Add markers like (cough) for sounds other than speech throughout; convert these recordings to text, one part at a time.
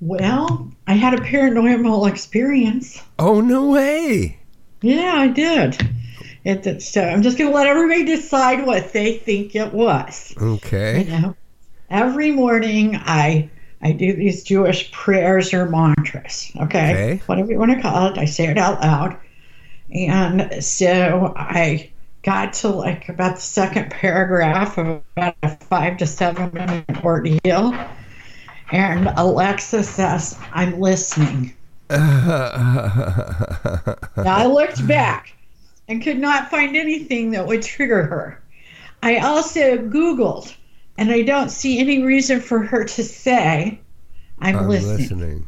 Well, I had a paranormal experience. Oh no way! Yeah, I did. It, it- so I'm just going to let everybody decide what they think it was. You Okay. know, every morning I I do these Jewish prayers or mantras. Okay, Okay. whatever you want to call it. I say it out loud, and so I got to like about the second paragraph of about a five to seven minute ordeal, and Alexa says, "I'm listening." I looked back and could not find anything that would trigger her. I also Googled, and I don't see any reason for her to say, I'm, I'm listening. listening.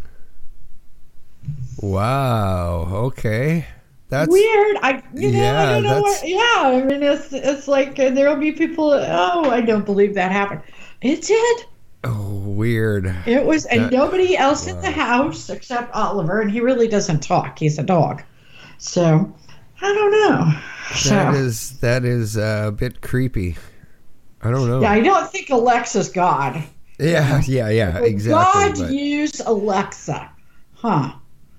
Wow. Okay. That's Weird. I, you know, Yeah, I don't know what, yeah, I mean, it's, it's like uh, there'll be people, oh, I don't believe that happened. It did. Oh weird. It was, and That- nobody else in the house except Oliver, and he really doesn't talk. He's a dog. So, I don't know. So, That is that is uh, a bit creepy. I don't know. yeah, I don't think Alexa's God. Yeah, yeah, yeah, exactly. God but- use Alexa? Huh.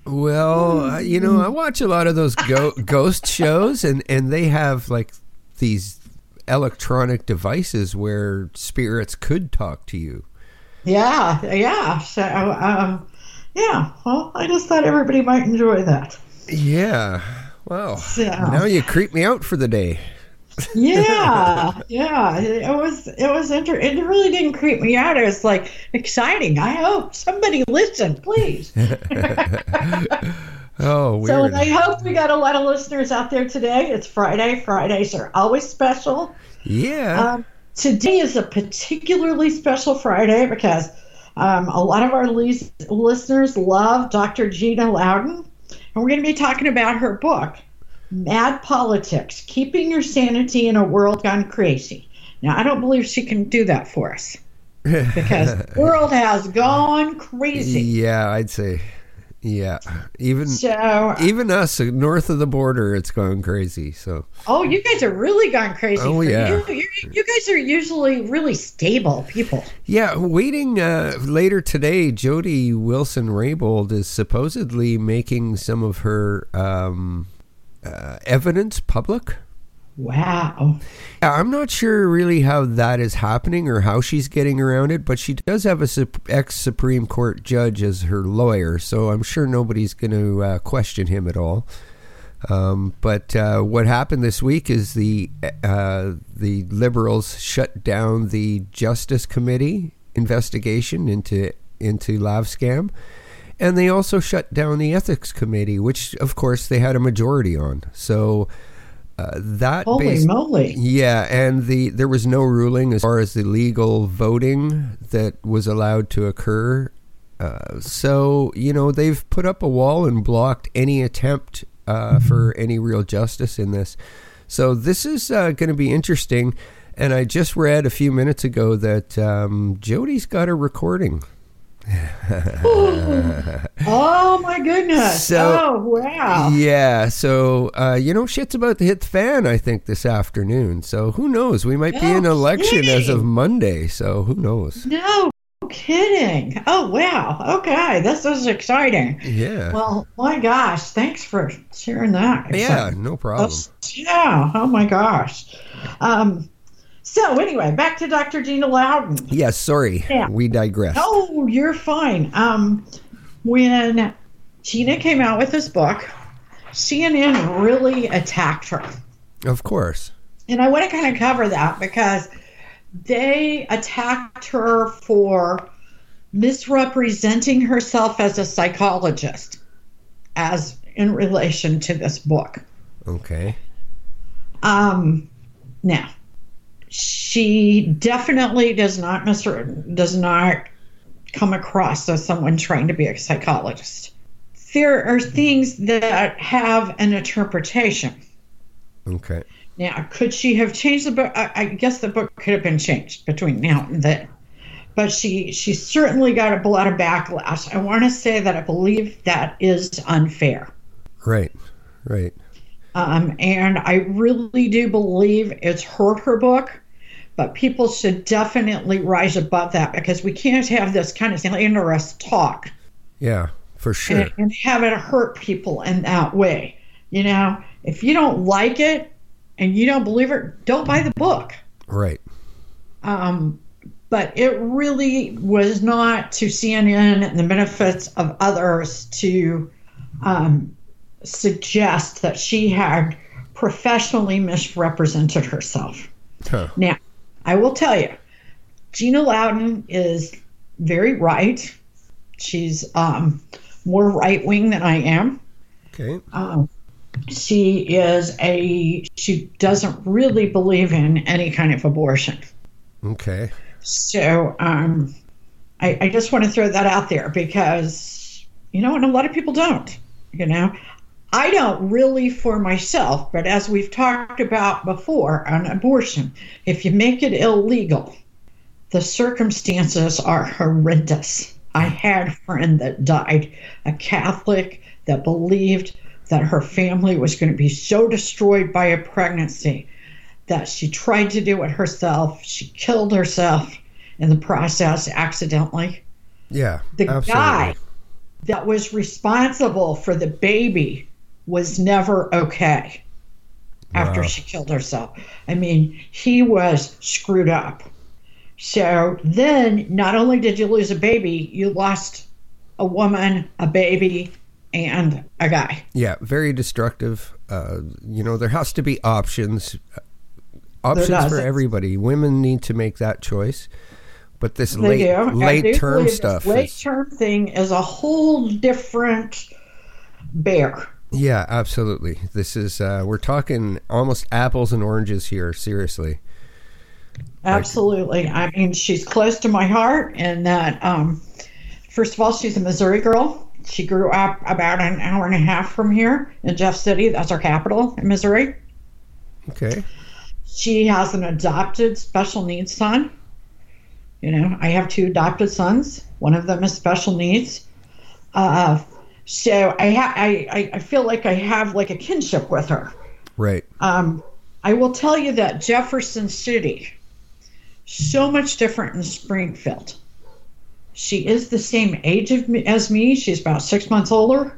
Well, uh, you know, I watch a lot of those go- (laughs) ghost shows, and and they have like these electronic devices where spirits could talk to you. Yeah, yeah. So, um, yeah. Well, I just thought everybody might enjoy that. Yeah. Wow. So, Now you creep me out for the day. yeah, (laughs) yeah. It was, it was inter- It really didn't creep me out. It was like exciting. I hope somebody listened, please. (laughs) Oh, (laughs) weird. So, I hope we got a lot of listeners out there today. It's Friday. Fridays are always special. yeah. Um, today is a particularly special Friday because um, a lot of our lis- listeners love Dr. Gina Loudon, and we're going to be talking about her book, Mad Politics Keeping Your Sanity in a World Gone Crazy. Now, I don't believe she can do that for us (laughs) because the world has gone crazy. yeah, I'd say. Yeah. Even So, even us uh, north of the border, it's gone crazy. So oh, you guys are really gone crazy. Oh, yeah. You, you, you guys are usually really stable people. Yeah, waiting uh, later today, Jody Wilson Raybould is supposedly making some of her um, uh, evidence public. Wow. I'm not sure really how that is happening or how she's getting around it, but she does have a ex Supreme Court judge as her lawyer, so I'm sure nobody's going to uh, question him at all. Um, but uh, what happened this week is the uh, the liberals shut down the Justice Committee investigation into into Lav scam, and they also shut down the Ethics Committee, which of course they had a majority on. So uh, that Holy moly. yeah, and the there was no ruling as far as the legal voting that was allowed to occur. Uh, so you know they've put up a wall and blocked any attempt uh, for any real justice in this. So this is uh, going to be interesting. And I just read a few minutes ago that um, Jody's got a recording. (laughs) Oh my goodness! So- oh wow! Yeah, so uh, you know, shit's about to hit the fan. I think this afternoon. So who knows? We might be in No election as of. Monday. So who knows? No kidding! Oh wow! Okay, this is exciting. Yeah. Well, my gosh! Thanks for sharing that. yeah, no problem. Yeah. Oh my gosh. Um. So anyway, back to Dr. Gina Loudon. Yes, sorry. Yeah. We digress. Oh, you're fine. Um, when Gina came out with this book, CNN really attacked her. Of course. And I want to kind of cover that because they attacked her for misrepresenting herself as a psychologist as in relation to this book. Okay. Um, now, she definitely does not does not come across as someone trying to be a psychologist. there are things that have an interpretation. Okay. Now, could she have changed the book? I, I guess the book could have been changed between now and then. But she she certainly got a lot of backlash. I want to say that I believe that is unfair. Right. Right. Um, and I really do believe it's hurt her book. But people should definitely rise above that because we can't have this kind of interest talk Yeah, for sure. and, and have it hurt people in that way. You know, if you don't like it and you don't believe it, don't buy the book. Right. Um, but it really was not to CNN and the benefits of others to um, suggest that she had professionally misrepresented herself. Huh. Now, I will tell you, Gina Loudon is very right. She's um, more right wing than I am. Okay. Um, she is a she doesn't really believe in any kind of abortion. Okay. So um, I, I just want to throw that out there because you know, and a lot of people don't. You know, I don't really for myself, but as we've talked about before on abortion, if you make it illegal, the circumstances are horrendous. I had a friend that died, a Catholic that believed that her family was going to be so destroyed by a pregnancy that she tried to do it herself. She killed herself in the process accidentally. Yeah. The absolutely. guy that was responsible for the baby was never okay after Wow. she killed herself. I mean, he was screwed up. So then, not only did you lose a baby, you lost a woman, a baby, and a guy. Yeah, very destructive. Uh, you know, there has to be options. uh, Options for everybody. Women need to make that choice. But this They late do. Late term stuff Late is term thing is a whole different bear. Yeah, absolutely. This is uh, we're talking almost apples and oranges here, seriously. Absolutely. I mean, she's close to my heart, and that, um, first of all, she's a Missouri girl. She grew up about an hour and a half from here in Jeff City. That's our capital in Missouri. Okay. She has an adopted special needs son. You know, I have two adopted sons. One of them is special needs. Uh, so I, ha- I, I feel like I have like a kinship with her. Right. Um, I will tell you that Jefferson City, so much different than Springfield. She is the same age of me, as me. She's about six months older.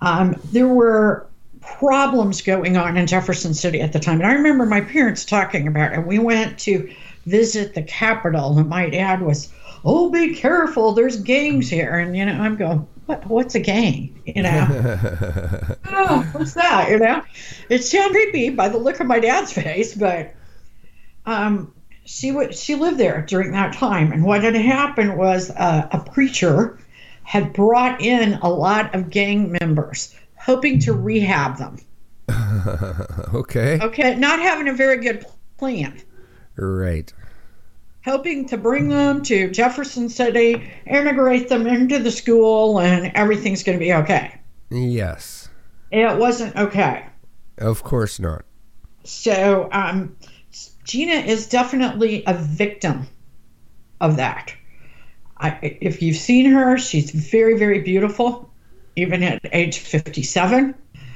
Um, there were problems going on in Jefferson City at the time, and I remember my parents talking about it. We went to visit the Capitol, and my dad was, "Oh, be careful! There's gangs here." And you know, I'm going, "What? What's a gang?" You know (laughs) oh, what's that? You know, it sounded creepy by the look of my dad's face, but um, she w- she lived there during that time, and what had happened was uh, a preacher had brought in a lot of gang members, hoping to rehab them. (laughs) okay. Okay, not having a very good plan. Right. Hoping to bring them to Jefferson City, integrate them into the school, and everything's going to be okay. Yes. It wasn't okay. Of course not. So um, Gina is definitely a victim of that. I, if you've seen her, she's very, very beautiful, even at age 57.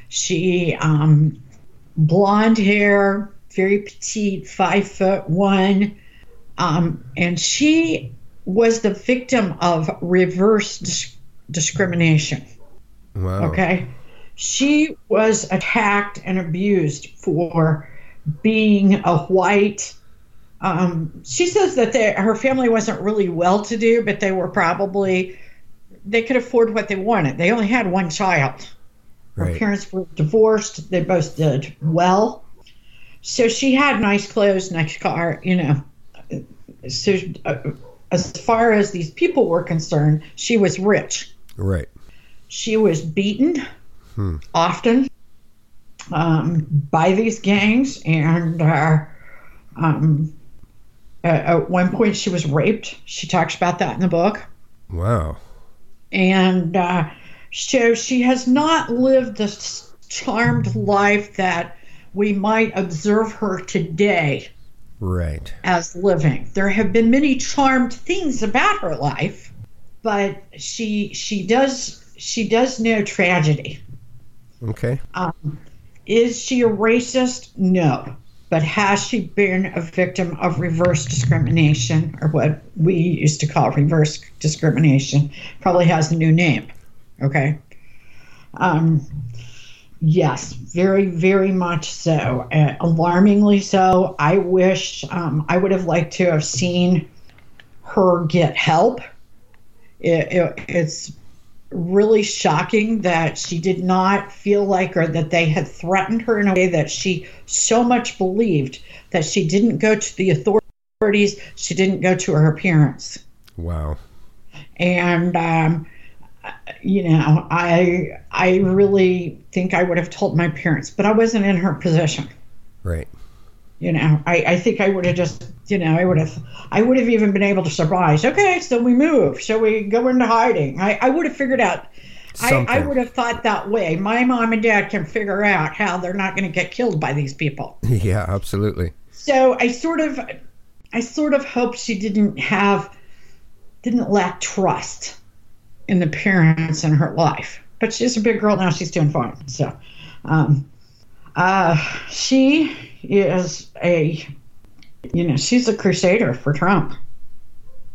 She, um, blonde hair, very petite, five foot one. Um, and she was the victim of reverse dis- discrimination. Wow. Okay. She was attacked and abused for being a white. Um, she says that they, her family wasn't really well to do, but they were probably, they could afford what they wanted. They only had one child. Her Right. parents were divorced. They both did well. So she had nice clothes, nice car, you know. So uh, as far as these people were concerned, she was rich Right. she was beaten often um, by these gangs, and uh, um, at, at one point she was raped. She talks about that in the book, Wow. and uh, So she has not lived the charmed life that we might observe her today Right. as living. There have been many charmed things about her life, but she she does she does know tragedy. Okay. Um, is she a racist? No. But has she been a victim of reverse discrimination, or what we used to call reverse discrimination? Probably has a new name. Okay. Um, yes, very, very much so. Uh, alarmingly so. I wish um, I would have liked to have seen her get help. It, it, it's really shocking that she did not feel like or that they had threatened her in a way that she so much believed that she didn't go to the authorities, she didn't go to her parents. Wow. And um, you know, I I really think I would have told my parents, but I wasn't in her position. Right. You know, I, I think I would have just, you know, I would have, I would have even been able to surprise. Okay, so we move. So we go into hiding? I, I would have figured out. I, I would have thought that way. My mom and dad can figure out how they're not going to get killed by these people. (laughs) Yeah, absolutely. So I sort of, I sort of hope she didn't have, didn't lack trust in the parents in her life. But she's a big girl now. She's doing fine. So, um, uh, she is a, you know, she's a crusader for Trump.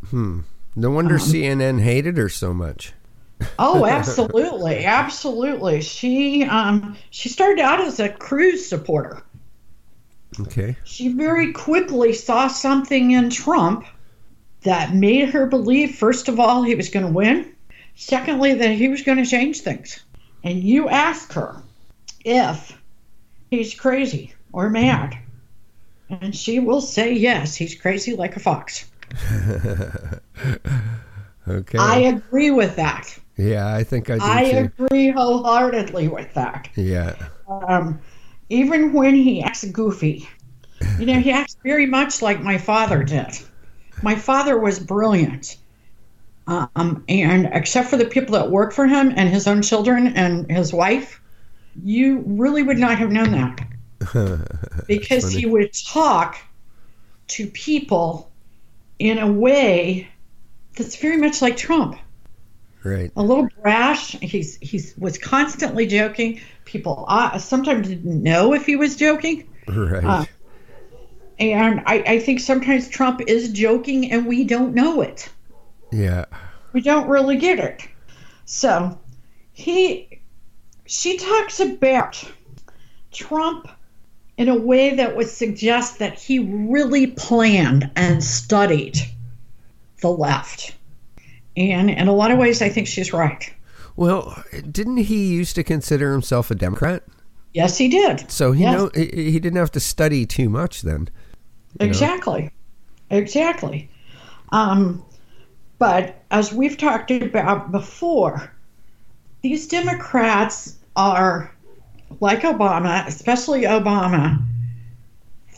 Hmm. No wonder Um, CNN hated her so much. (laughs) Oh, absolutely, absolutely. She um she started out as a Cruz supporter. Okay. She very quickly saw something in Trump that made her believe, first of all, he was going to win. Secondly, that he was going to change things. And you ask her if he's crazy or mad. And she will say, yes, he's crazy like a fox. (laughs) Okay. I agree with that. yeah, I think I do I too. agree wholeheartedly with that. Yeah. um, even when he acts goofy, you know, he (laughs) acts very much like my father did. My father was brilliant. Um, and except for the people that work for him and his own children and his wife, you really would not have known that. (laughs) because he would talk to people in a way that's very much like Trump Right. a little brash. He's he's was constantly joking. People uh, sometimes didn't know if he was joking, Right. Uh, and I, I think sometimes Trump is joking and we don't know it. Yeah. We don't really get it. So he she talks about Trump in a way that would suggest that he really planned and studied the left. And in a lot of ways I think she's right. Well, didn't he used to consider himself a Democrat? Yes, he did. So he Yes. know he, didn't have to study too much then. know? Exactly. Exactly. Um, but as we've talked about before, these Democrats are like Obama, especially Obama.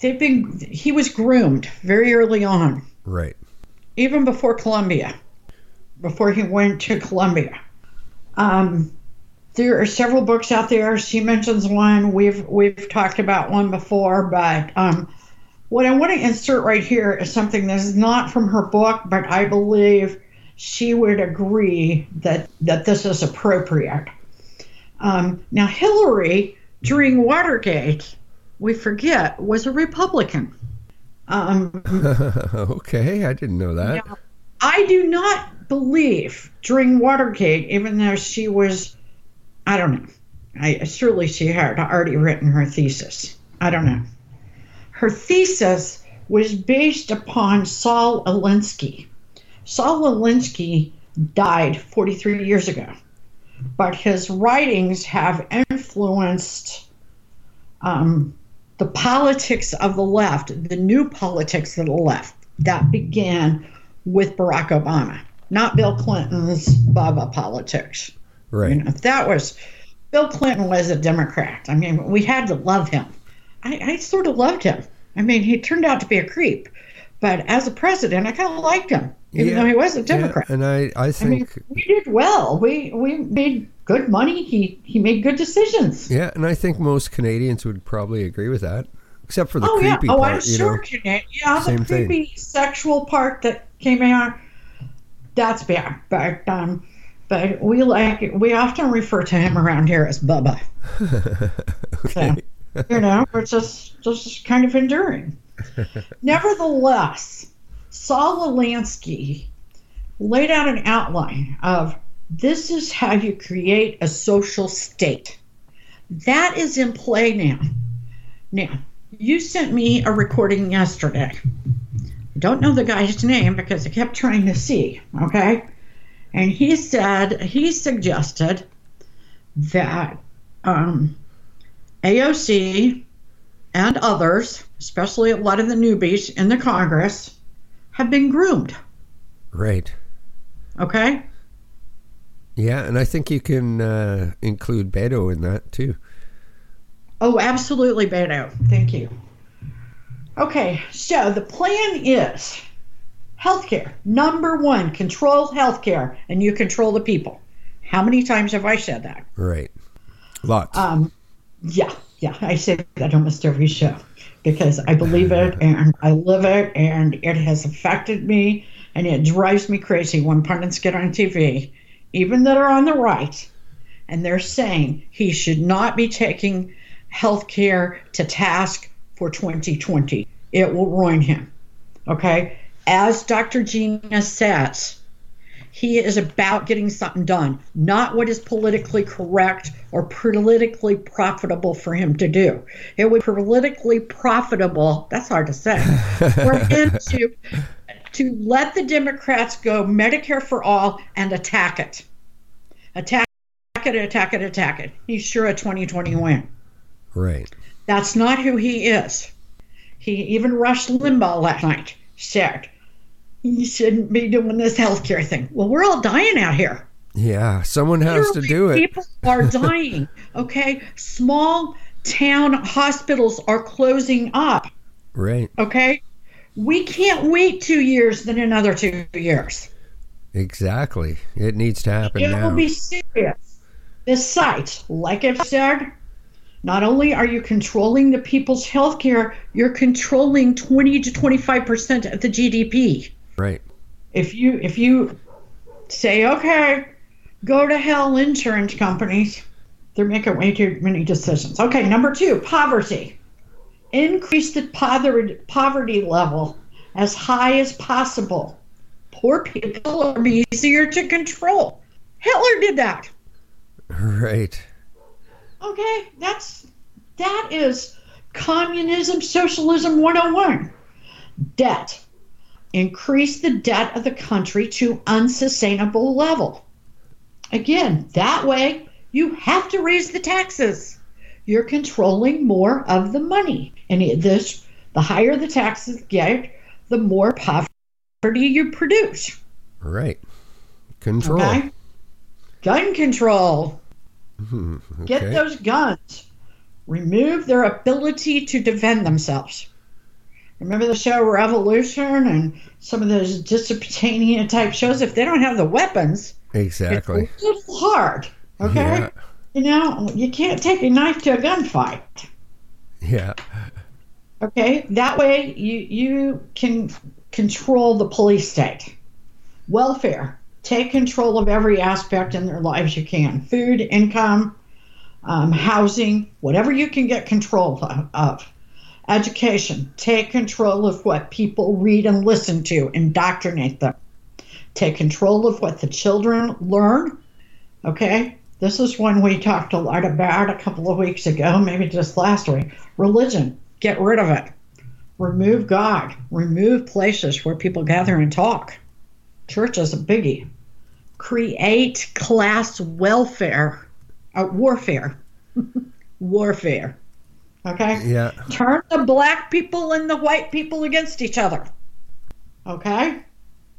They've been, he was groomed very early on, Right. even before Columbia, before he went to Columbia. Um, there are several books out there. She mentions one. We've we've talked about one before, but um, what I want to insert right here is something that is not from her book, but I believe she would agree that that this is appropriate. Um, now, Hillary during Watergate, we forget, was a Republican. Um, (laughs) okay, I didn't know that. Yeah. I do not believe during Watergate, even though she was, I don't know, I surely she had already written her thesis. I don't know. Her thesis was based upon Saul Alinsky. Saul Alinsky died 43 years ago, but his writings have influenced um, the politics of the left, the new politics of the left that began with Barack Obama, not Bill Clinton's Bubba politics. Right. You know, that was Bill Clinton was a Democrat. I mean, we had to love him. I, I sort of loved him. I mean, he turned out to be a creep, but as a president, I kind of liked him. even Yeah, though he was a Yeah, Democrat. and I, I I mean, think, we did well. We we made good money. He he made good decisions. yeah, and I think most Canadians would probably agree with that, except for the oh yeah. creepy Oh, part. I'm you sure. know, Jeanette. Yeah, the Same thing. creepy sexual part that came out. That's bad. But um, but we like we often refer to him around here as Bubba. (laughs) So, you know, we're just just kind of enduring. (laughs) Nevertheless, Saul Alinsky laid out an outline of this is how you create a social state. That is in play now. Now, you sent me a recording yesterday. I don't know the guy's name because I kept trying to see, okay? And he said, he suggested that um, AOC and others, especially a lot of the newbies in the Congress, have been groomed, right. okay? Yeah, and I think you can uh, include Beto in that too. Oh, absolutely, Beto. Thank you. Okay, so the plan is healthcare. Number one, control healthcare, and you control the people. How many times have I said that? Right. Lots. Um, yeah, yeah, I say that almost every show because I believe it and I live it, and it has affected me, and it drives me crazy when pundits get on TV, even that are on the right, and they're saying he should not be taking health care to task for 2020. It will ruin him. Okay? As Dr. Gina says, he is about getting something done, not what is politically correct or politically profitable for him to do. It would be politically profitable, that's hard to say, for (laughs) him to, to let the Democrats go Medicare for all and attack it. Attack it, attack it, attack it. He's sure a 2020 win. right. That's not who he is. He even Rush Limbaugh last night said he shouldn't be doing this healthcare thing. Well, we're all dying out here. Yeah, someone has to do it. People are (laughs) dying. Okay, small town hospitals are closing up. Right. Okay, we can't wait two years then another two years. Exactly. It needs to happen It now. will be serious. This site, like I've said, not only are you controlling the people's health care, you're controlling 20 to 25% of the GDP. Right. If you if you say, okay, go to hell insurance companies, they're making way too many decisions. Okay, number two, poverty. Increase the poverty poverty level as high as possible. Poor people are easier to control. Hitler did that. Right. Okay, that's that is communism, socialism 101. Debt. Increase the debt of the country to unsustainable level. Again, that way you have to raise the taxes. You're controlling more of the money. And this the higher the taxes get, the more poverty you produce. Right. Control. Okay? Gun control. Hmm, Get those guns. Remove their ability to defend themselves. Remember the show Revolution and some of those dystopian type shows? If they don't have the weapons, Exactly. it's a little hard. Okay? Yeah. You know, you can't take a knife to a gunfight. Yeah. Okay? That way you, you can control the police state. Welfare. Take control of every aspect in their lives you can food, income, um, housing, whatever you can get control of. Education. Take control of what people read and listen to, indoctrinate them. Take control of what the children learn. Okay? This is one we talked a lot about a couple of weeks ago, maybe just last week. Religion. Get rid of it. Remove God. Remove places where people gather and talk. Church is a biggie. Create class welfare, uh, warfare. (laughs) warfare. Okay? Yeah. Turn the black people and the white people against each other. Okay?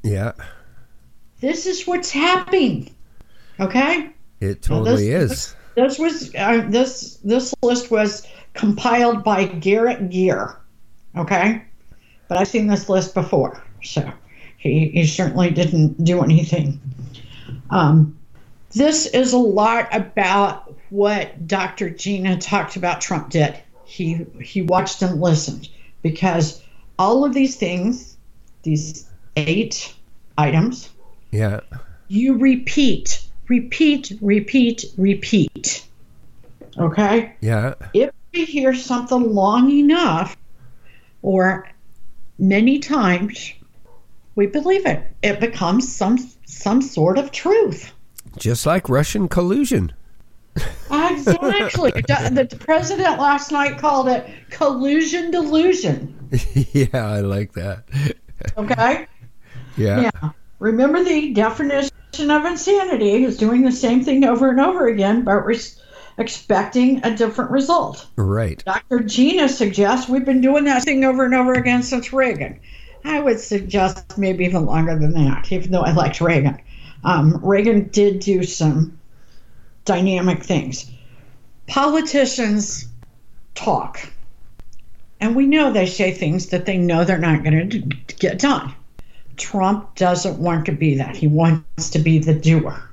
Yeah. This is what's happening. Okay? It totally this- is. This was uh, this this list was compiled by Garrett Gear. Okay? But I've seen this list before. So, He, he certainly didn't do anything. Um, this is a lot about what Dr. Gina talked about Trump did. He he watched and listened because all of these things, these eight items, Yeah. you repeat, repeat, repeat, repeat. Okay? Yeah. If we hear something long enough or many times, we believe it. It becomes some some sort of truth. Just like Russian collusion. Exactly. (laughs) the, the president last night called it collusion delusion. (laughs) yeah, I like that. Okay? Yeah. Yeah. Remember the definition of insanity is doing the same thing over and over again, but res- expecting a different result. Right. Dr. Gina suggests we've been doing that thing over and over again since Reagan. I would suggest maybe even longer than that, even though I liked Reagan. Um, Reagan did do some dynamic things. Politicians talk, and we know they say things that they know they're not going to get done. Trump doesn't want to be that. He wants to be the doer.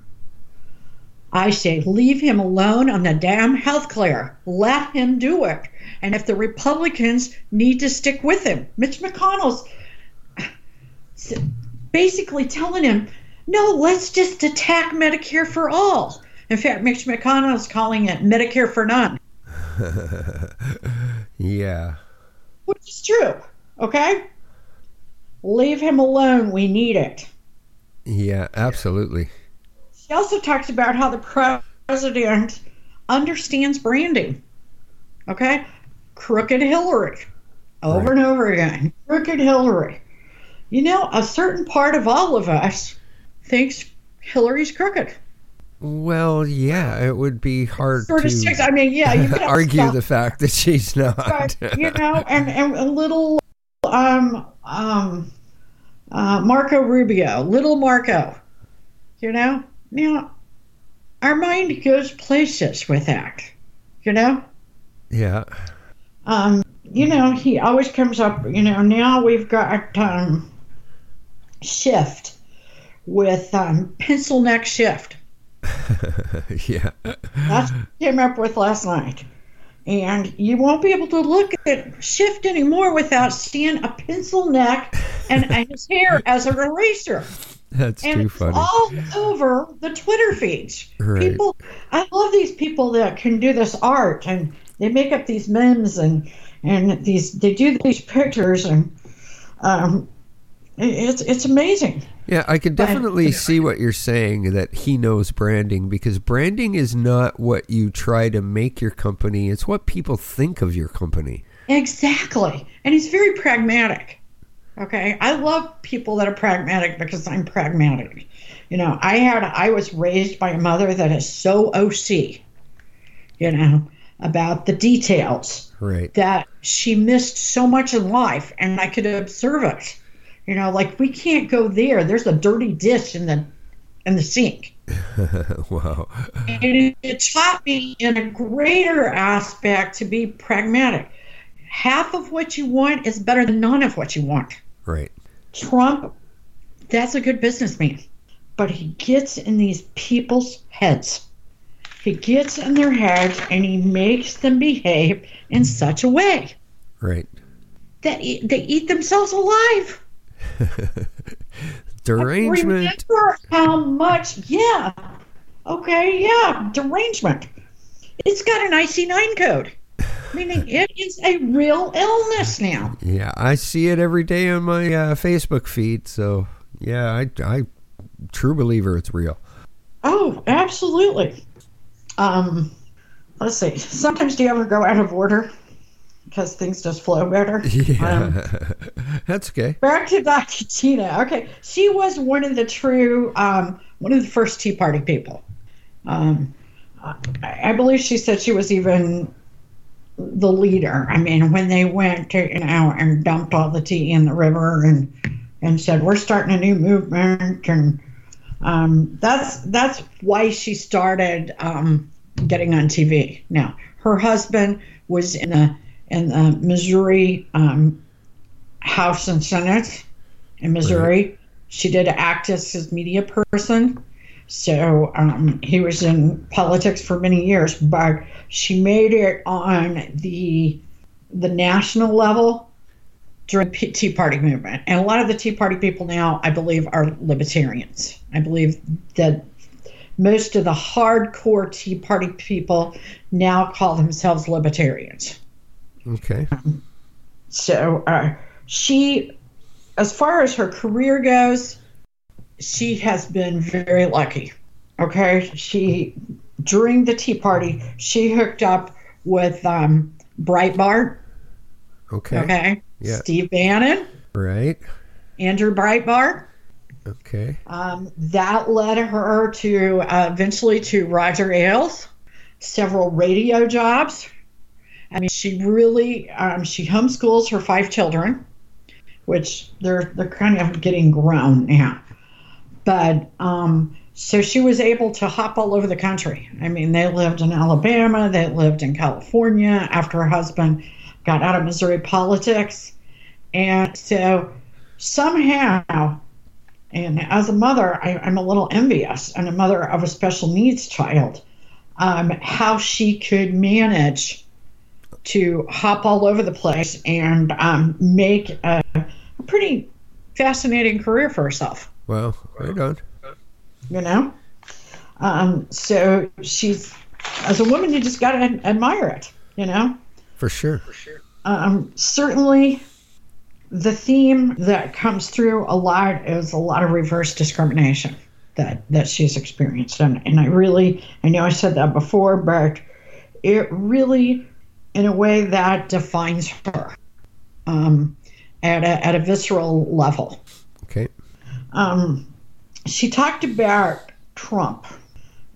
I say, leave him alone on the damn health care. Let him do it. And if the Republicans need to stick with him, Mitch McConnell's basically telling him, no, let's just attack Medicare for all. In fact, Mitch McConnell's calling it Medicare for none, (laughs) Yeah. which is true. Okay? Leave him alone. We need it. Yeah, absolutely. She also talks about how the president understands branding. Okay? Crooked Hillary. Over Right. and over again. Crooked Hillary. You know, a certain part of all of us thinks Hillary's crooked. Well, yeah, it would be hard Sort of to six. I mean, yeah, you (laughs) argue the fact that she's not. but, you know, and, and a little um um uh, Marco Rubio, little Marco. You know? Now our mind goes places with that. You know? yeah. Um, you know, he always comes up, you know, now we've got um Schiff with um pencil neck Schiff. (laughs) yeah. That's what he came up with last night. And you won't be able to look at Schiff anymore without seeing a pencil neck and, and his hair (laughs) as an eraser. That's And too funny. all over the Twitter feeds. Right. People, I love these people that can do this art and they make up these memes and and these they do these pictures and um, it's it's amazing. Yeah, I can But- definitely see what you're saying that he knows branding because branding is not what you try to make your company, it's what people think of your company. Exactly. And he's very pragmatic. Okay. I love people that are pragmatic because I'm pragmatic. You know, I had I was raised by a mother that is so OC, you know, about the details Right. that she missed so much in life and I could observe it. You know, like we can't go there. There's a dirty dish in the in the sink. (laughs) wow. And it, it taught me in a greater aspect to be pragmatic. Half of what you want is better than none of what you want. Right. Trump, that's a good businessman, but he gets in these people's heads. He gets in their heads and he makes them behave in such a way Right. that e- they eat themselves alive. (laughs) Derangement. Remember how much, yeah. Okay, yeah, derangement. It's got an IC9 code, meaning (laughs) it is a real illness now. Yeah, I see it every day on my uh, Facebook feed. So, yeah, I, I true believer it's real. Oh, absolutely. Um, let's see. Sometimes do you ever go out of order because things just flow better? (laughs) Yeah. Um, (laughs) That's okay. back to Dr. Tina. Okay, she was one of the true, um, one of the first Tea Party people. Um, I, believe she said she was even the leader. I mean, when they went to you know and dumped all the tea in the river and and said we're starting a new movement and um, that's that's why she started um, getting on TV. Now her husband was in the in the Missouri um, House and Senate in Missouri, she did act as his media person. So um, he was in politics for many years, but she made it on the the national level during the Tea Party movement. And a lot of the Tea Party people now, I believe, are libertarians. I believe that most of the hardcore Tea Party people now call themselves libertarians. Okay. So uh, she, as far as her career goes, she has been very lucky. Okay, she during the Tea Party, she hooked up with um, Breitbart. Okay. Okay, Yeah. Steve Bannon, Right. Andrew Breitbart. Okay. Um, that led her to uh, eventually to Roger Ailes, several radio jobs. I mean, she really um, she homeschools her five children, which they're they're kind of getting grown now. But um, so she was able to hop all over the country. I mean, they lived in Alabama, they lived in California after her husband got out of Missouri politics, and so somehow and as a mother, I, I'm a little envious, and a mother of a special needs child, um, how she could manage to hop all over the place and um, make a, a pretty fascinating career for herself. Well, right on. You know, um, so she's as a woman, you just got to admire it. You know, For sure. For sure. um, certainly the theme that comes through a lot is a lot of reverse discrimination that that she's experienced and, and i really i know i said that before but it really in a way that defines her um, at, a, at a visceral level Okay. um, she talked about Trump,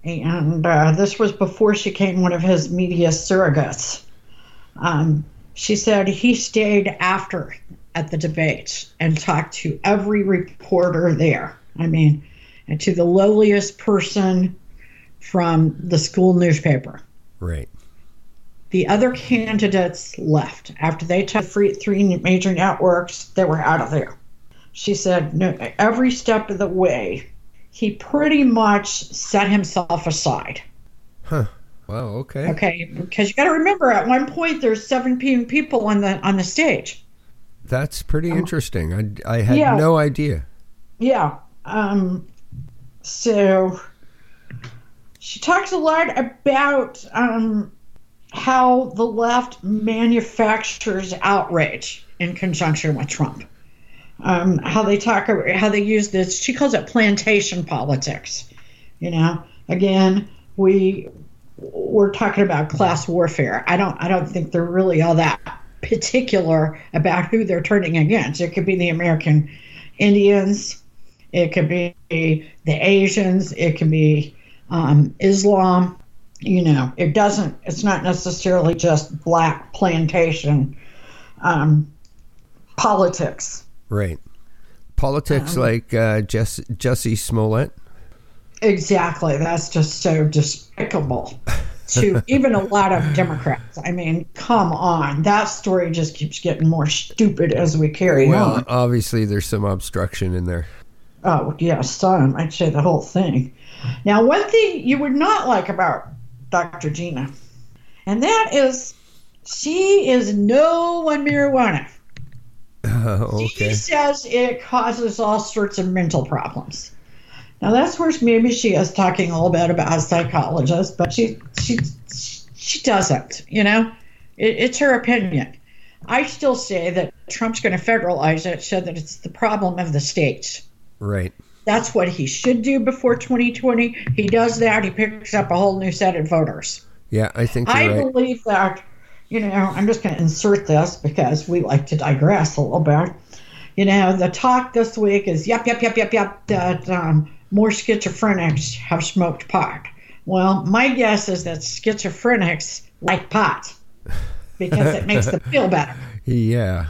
and uh, this was before she became one of his media surrogates. Um, she said he stayed after at the debate and talked to every reporter there. I mean, and to the lowliest person from the school newspaper. Right. The other candidates left after they took three, three major networks. They were out of there. She said, no, every step of the way, he pretty much set himself aside. Huh. Wow. Okay. Okay, because you got to remember, at one point there's 17 people on the on the stage. That's pretty interesting. I, I had Yeah. no idea. Yeah. Um. So she talks a lot about um how the left manufactures outrage in conjunction with Trump. Um, how they talk, how they use this. She calls it plantation politics. You know, again, we we're talking about class warfare. I don't, I don't think they're really all that particular about who they're turning against. It could be the American Indians, it could be the Asians, it could be um, Islam. You know, it doesn't. It's not necessarily just black plantation um, politics. Right. Politics like uh, Jess, Jesse Smollett. Exactly. That's just so despicable to (laughs) even a lot of Democrats. I mean, come on. That story just keeps getting more stupid as we carry Well, on. obviously there's some obstruction in there. Oh, yeah, some. I'd say the whole thing. Now, one thing you would not like about Dr. Gina, and that is she is no on marijuana. Uh, (laughs) She says it causes all sorts of mental problems. Now that's where maybe she is talking a little bit about a psychologist, but she she she doesn't. You know, it, it's her opinion. I still say that Trump's going to federalize it so that it's the problem of the states. Right. That's what he should do before 2020. He does that, he picks up a whole new set of voters. Yeah, I think I right. believe that, you know, I'm just going to insert this because we like to digress a little bit. You know, the talk this week is yep, yep, yep, yep, yep, that um, more schizophrenics have smoked pot. Well, my guess is that schizophrenics like pot because it makes them feel better. (laughs) Yeah.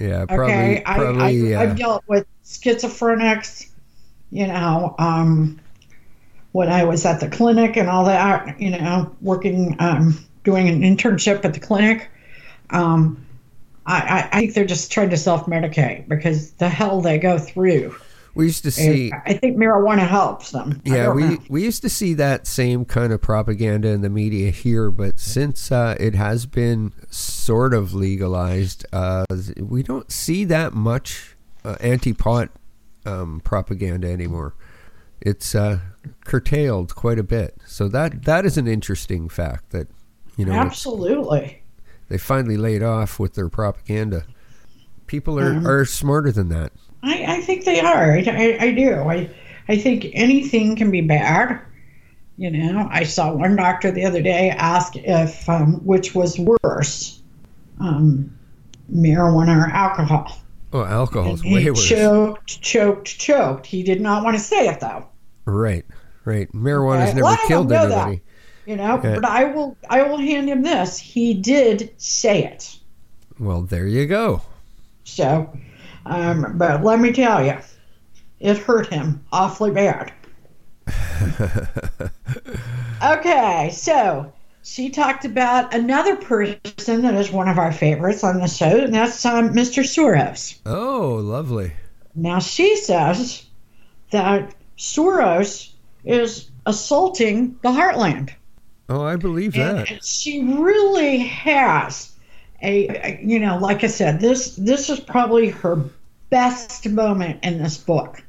Yeah, probably. Okay, probably I, uh, I've dealt with schizophrenics, you know, um, when I was at the clinic and all that, you know, working, um, doing an internship at the clinic. Um, I, I, I think they're just trying to self medicate because the hell they go through. We used to see. And I think marijuana helps them. Yeah, we know. we used to see that same kind of propaganda in the media here, but since uh, it has been sort of legalized, uh, we don't see that much uh, anti-pot um, propaganda anymore. It's uh, curtailed quite a bit, so that that is an interesting fact that you know Absolutely. they finally laid off with their propaganda. People are, Mhm. are smarter than that. I, I think they are. I, I, I do. I, I think anything can be bad. You know, I saw one doctor the other day ask if um, which was worse, um, marijuana or alcohol. Oh, alcohol's And he way worse. choked, choked, choked. He did not want to say it though. Right, right. Marijuana's Okay, never well, killed know that. anybody. You know, Yeah. but I will, I will hand him this. He did say it. Well, there you go. So, um, but let me tell you, it hurt him awfully bad. (laughs) okay, so she talked about another person that is one of our favorites on the show, and that's um, Mr. Soros. Oh, lovely. Now, she says that Soros is assaulting the heartland. Oh, I believe that. And she really has a, a- you know, like I said, this this is probably her best moment in this book,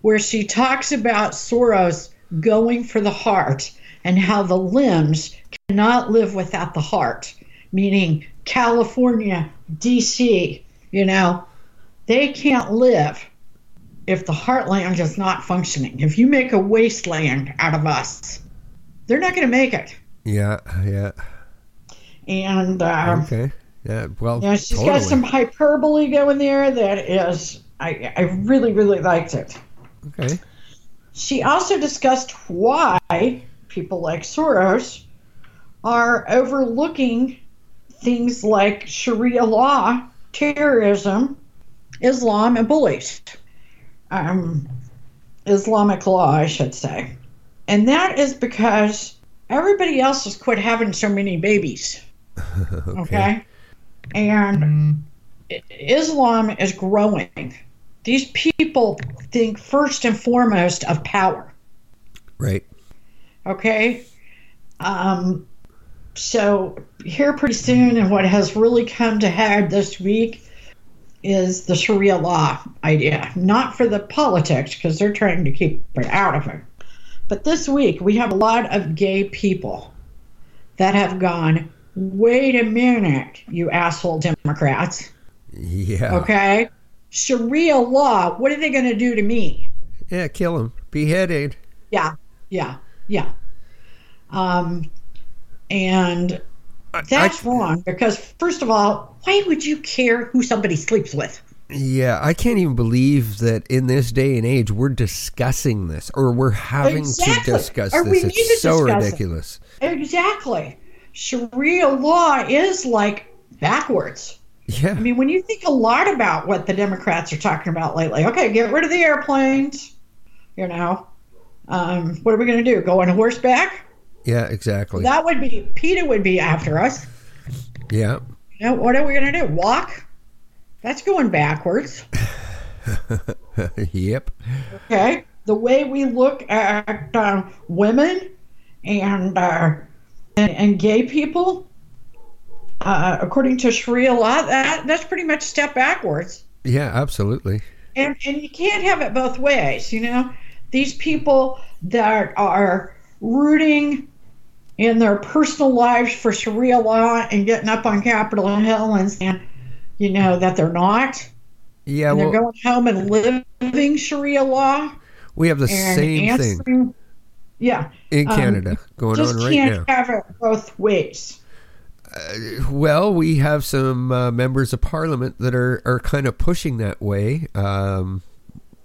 where she talks about Soros going for the heart and how the limbs cannot live without the heart, meaning California, D.C. You know, they can't live if the heartland is not functioning. If you make a wasteland out of us, they're not going to make it. Yeah, yeah. And um, Okay. Yeah, well, you know, she's totally. got some hyperbole going there that is, I, I really, really liked it. Okay. She also discussed why people like Soros are overlooking things like Sharia law, terrorism, Islam, and bullies. Um, Islamic law, I should say. And that is because everybody else has quit having so many babies. (laughs) okay? And I- Islam is growing. These people think first and foremost of power. Right. Okay. Um, so here pretty soon, and what has really come to head this week is the Sharia law idea. Not for the politics, because they're trying to keep it out of it. But this week, we have a lot of gay people that have gone, wait a minute, you asshole Democrats. Yeah. Okay. Sharia law, what are they going to do to me? Yeah, kill him. Beheaded. Yeah, yeah, yeah. Um, and that's I- wrong because, first of all, why would you care who somebody sleeps with? Yeah, I can't even believe that in this day and age we're discussing this or we're having Exactly. to discuss Or we this. need to It's so discuss it. ridiculous. Exactly. Sharia law is like backwards. Yeah. I mean, when you think a lot about what the Democrats are talking about lately, okay, get rid of the airplanes. You know, um, what are we going to do? Go on horseback? Yeah, exactly. That would be PETA would be after us. yeah. You know, what are we going to do? Walk? That's going backwards. (laughs) yep. Okay. The way we look at uh, women and, uh, and and gay people, uh, according to Sharia law, that that's pretty much step backwards. Yeah, absolutely. And and you can't have it both ways. You know, these people that are rooting in their personal lives for Sharia law and getting up on Capitol Hill and saying, you know, that they're not. Yeah, well, they're going home and living Sharia law we have the same thing. Yeah, in um, Canada going just on right can't now. have it both ways. Well, we have some uh, members of parliament that are, are kind of pushing that way. Um,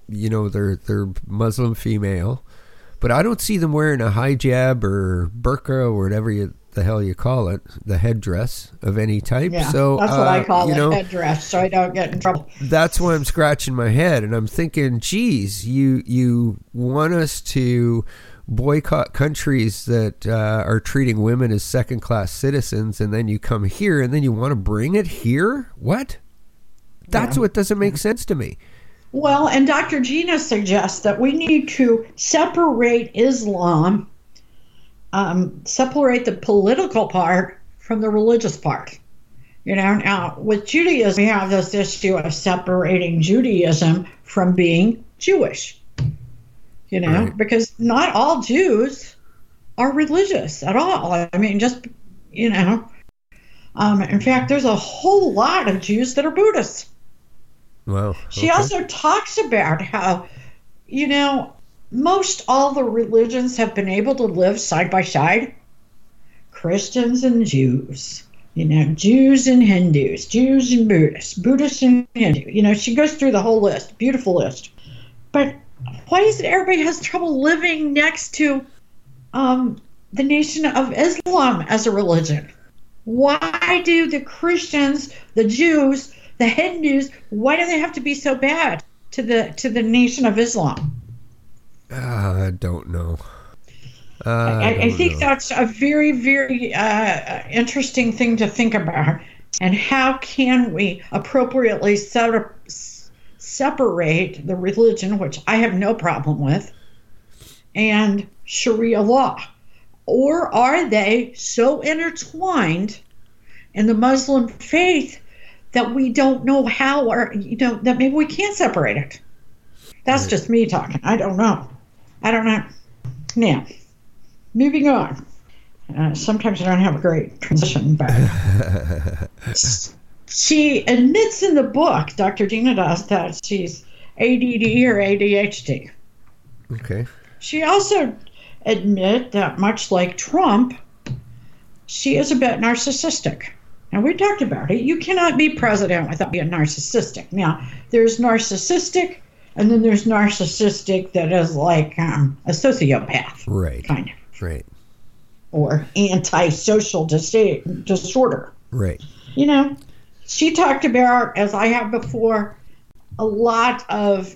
you know, they're they're Muslim female, but I don't see them wearing a hijab or burqa or whatever you, the hell you call it, the headdress of any type. Yeah, so that's what I uh, call you it know, headdress, so I don't get in trouble. that's why I'm scratching my head and I'm thinking, geez, you you want us to boycott countries that uh, are treating women as second class citizens, and then you come here and then you want to bring it here? What? That's Yeah. what doesn't make sense to me. Well, and Dr. Gina suggests that we need to separate Islam, um, separate the political part from the religious part. You know, now with Judaism, we have this issue of separating Judaism from being Jewish. You know, Right. because not all Jews are religious at all. I mean, just, you know, um, in fact, there's a whole lot of Jews that are Buddhists. Wow. She also talks about how, you know, most all the religions have been able to live side by side. Christians and Jews, you know, Jews and Hindus, Jews and Buddhists, Buddhists and Hindu. You know, she goes through the whole list, beautiful list. But why is it everybody has trouble living next to um, the Nation of Islam as a religion? Why do the Christians, the Jews, the Hindus, why do they have to be so bad to the to the Nation of Islam? Ah, I don't know. Uh, I, I don't think know. that's a very, very uh, interesting thing to think about. And how can we appropriately set up, separate the religion, which I have no problem with, and Sharia law? Or are they so intertwined in the Muslim faith that we don't know how, or, you know, that maybe we can't separate it? That's just me talking. I don't know. I don't know. Now, moving on. Uh, sometimes I don't have a great transition, but (laughs) she admits in the book, Dr. Gina does, that she's ADD or ADHD. Okay. She also admit that much like Trump, she is a bit narcissistic. And we talked about it. You cannot be president without being narcissistic. Now, there's narcissistic, and then there's narcissistic that is like um, a sociopath, Right. kind of, Right. or antisocial dis- disorder. Right. You know, she talked about, as I have before, a lot of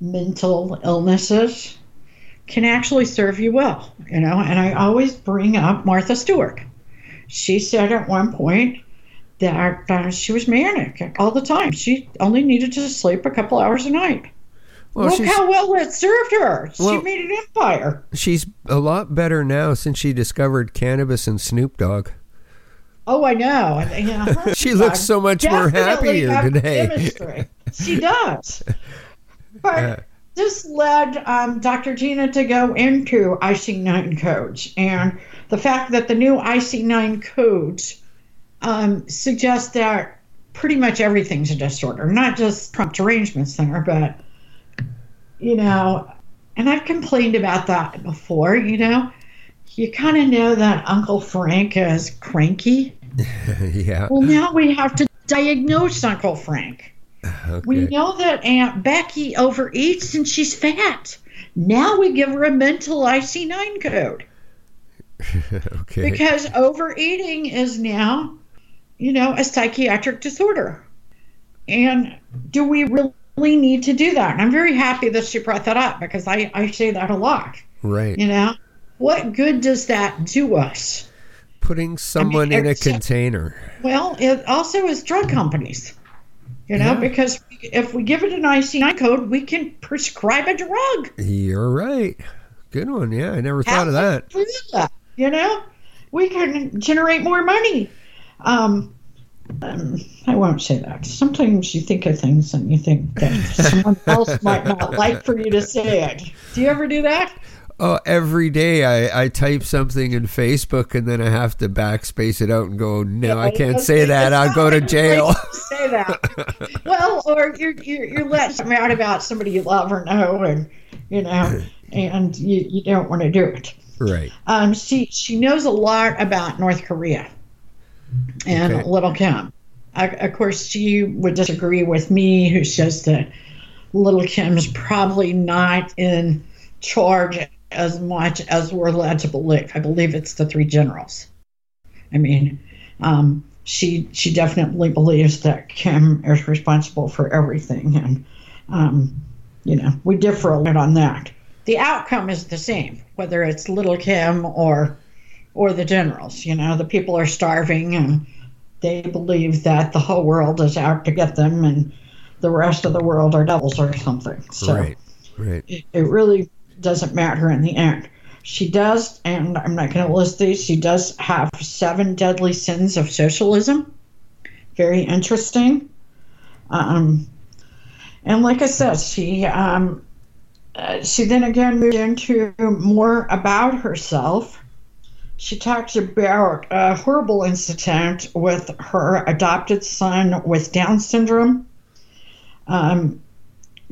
mental illnesses can actually serve you well, you know, and I always bring up Martha Stewart. She said at one point that uh, she was manic all the time. She only needed to sleep a couple hours a night. Well, Look how well it served her. Well- she made an empire. she's a lot better now since she discovered cannabis and Snoop Dogg. Oh, I know. And, you know, her She looks so much more happier today. She does. (laughs) But Yeah. This led um, Dr. Gina to go into IC9 codes. And the fact that the new IC9 codes um, suggest that pretty much everything's a disorder, not just Trump Derangement Syndrome, but, you know, and I've complained about that before, you know. You kind of know that Uncle Frank is cranky. (laughs) yeah. Well, now we have to diagnose Uncle Frank. Uh, we know that Aunt Becky overeats and she's fat. Now we give her a mental IC9 code (laughs) okay. because overeating is now, you know, a psychiatric disorder. And do we really need to do that? And I'm very happy that she brought that up because I, I say that a lot. Right. You know, what good does that do us? Putting someone in a container. Well, it also is drug companies. You know, Yeah. because if we give it an IC9 code, we can prescribe a drug. You're right. Good one. Yeah, I never thought of that. You know, we can generate more money. Um, um, I won't say that. Sometimes you think of things and you think that someone else might not like for you to say it. Do you ever do that? Oh, every day I, I type something in Facebook and then I have to backspace it out and go, no, I can't say that. I'll go to (laughs) jail. Say that. well, or you're, you're you're letting something out about somebody you love or know, and you know, (laughs) and you, you don't want to do it. right. Um, she she knows a lot about North Korea and Okay. Little Kim. I, of course, she would disagree with me, who says that Little Kim's probably not in charge as much as we're led to believe. I believe it's the three generals. I mean, um, she she definitely believes that Kim is responsible for everything, and um, you know we differ a lot on that. The outcome is the same, whether it's Little Kim or or the generals. You know, the people are starving, and they believe that the whole world is out to get them, and the rest of the world are devils or something. So right. Right. it, it really doesn't matter in the end. She does, and I'm not going to list these, she does have seven deadly sins of socialism. Very interesting. Um, and like I said, she um, uh, she then again moved into more about herself. She talks about a horrible incident with her adopted son with Down syndrome, um,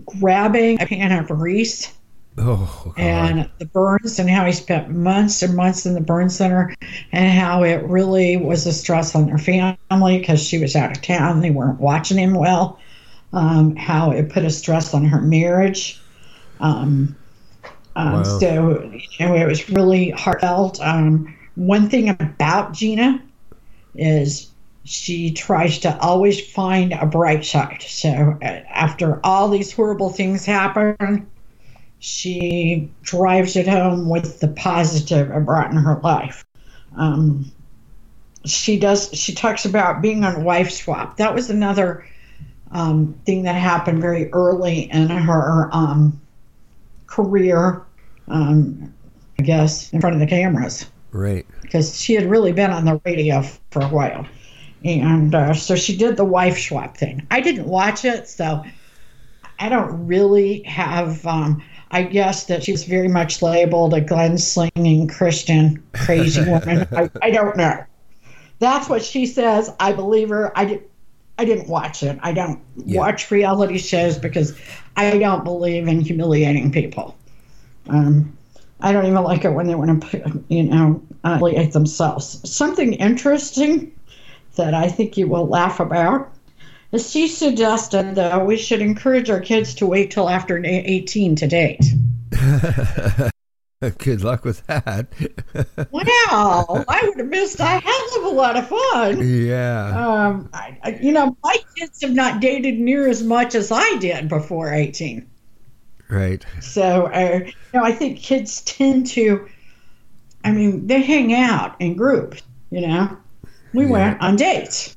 grabbing a pan of grease Oh, God. and the burns and how he spent months and months in the burn center and how it really was a stress on their family because she was out of town. They weren't watching him well. Um, how it put a stress on her marriage. Um, um, Wow. so you know it was really heartfelt. Um, one thing about gina is she tries to always find a bright side. So uh, after all these horrible things happen she drives it home with the positive it brought in her life. Um, she does. She talks about being on wife swap. That was another um, thing that happened very early in her um, career. Um, I guess in front of the cameras right. because she had really been on the radio for a while. And uh, so she did the wife swap thing. I didn't watch it, so I don't really have. Um, I guess that she was very much labeled a gunslinging Christian crazy (laughs) woman. I, I don't know. That's what she says. I believe her. I did. I didn't watch it. I don't Yeah. watch reality shows because I don't believe in humiliating people. Um, I don't even like it when they want to, you know, humiliate themselves. Something interesting that I think you will laugh about she suggested that we should encourage our kids to wait till after 18 to date. (laughs) Good luck with that. (laughs) Wow, I would have missed a hell of a lot of fun. yeah. Um, I, I, you know, my kids have not dated near as much as I did before 18. Right. So, uh, you know, I think kids tend to, I mean, they hang out in groups, you know. We Yeah. went on dates,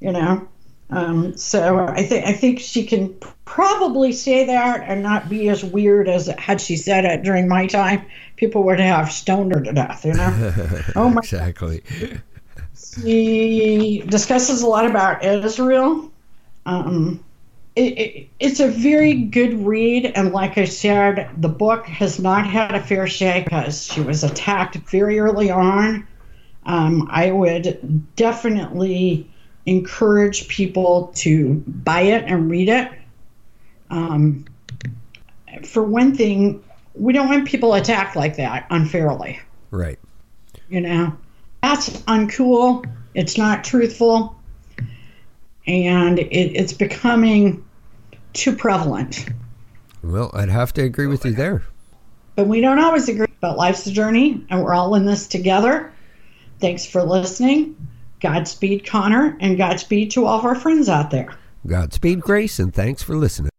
you know. Um, so I think I think she can probably say that and not be as weird as had she said it during my time. People would have stoned her to death, you know. (laughs) Oh my exactly. She discusses a lot about Israel. Um, it, it, it's a very good read, and like I said, the book has not had a fair shake because she was attacked very early on. Um, I would definitely encourage people to buy it and read it. Um, for one thing, we don't want people attacked like that unfairly Right. you know that's uncool it's not truthful and it, it's becoming too prevalent Well, I'd have to agree with you there. but we don't always agree but life's a journey and we're all in this together thanks for listening godspeed connor and godspeed to all of our friends out there Godspeed, Grace, and thanks for listening.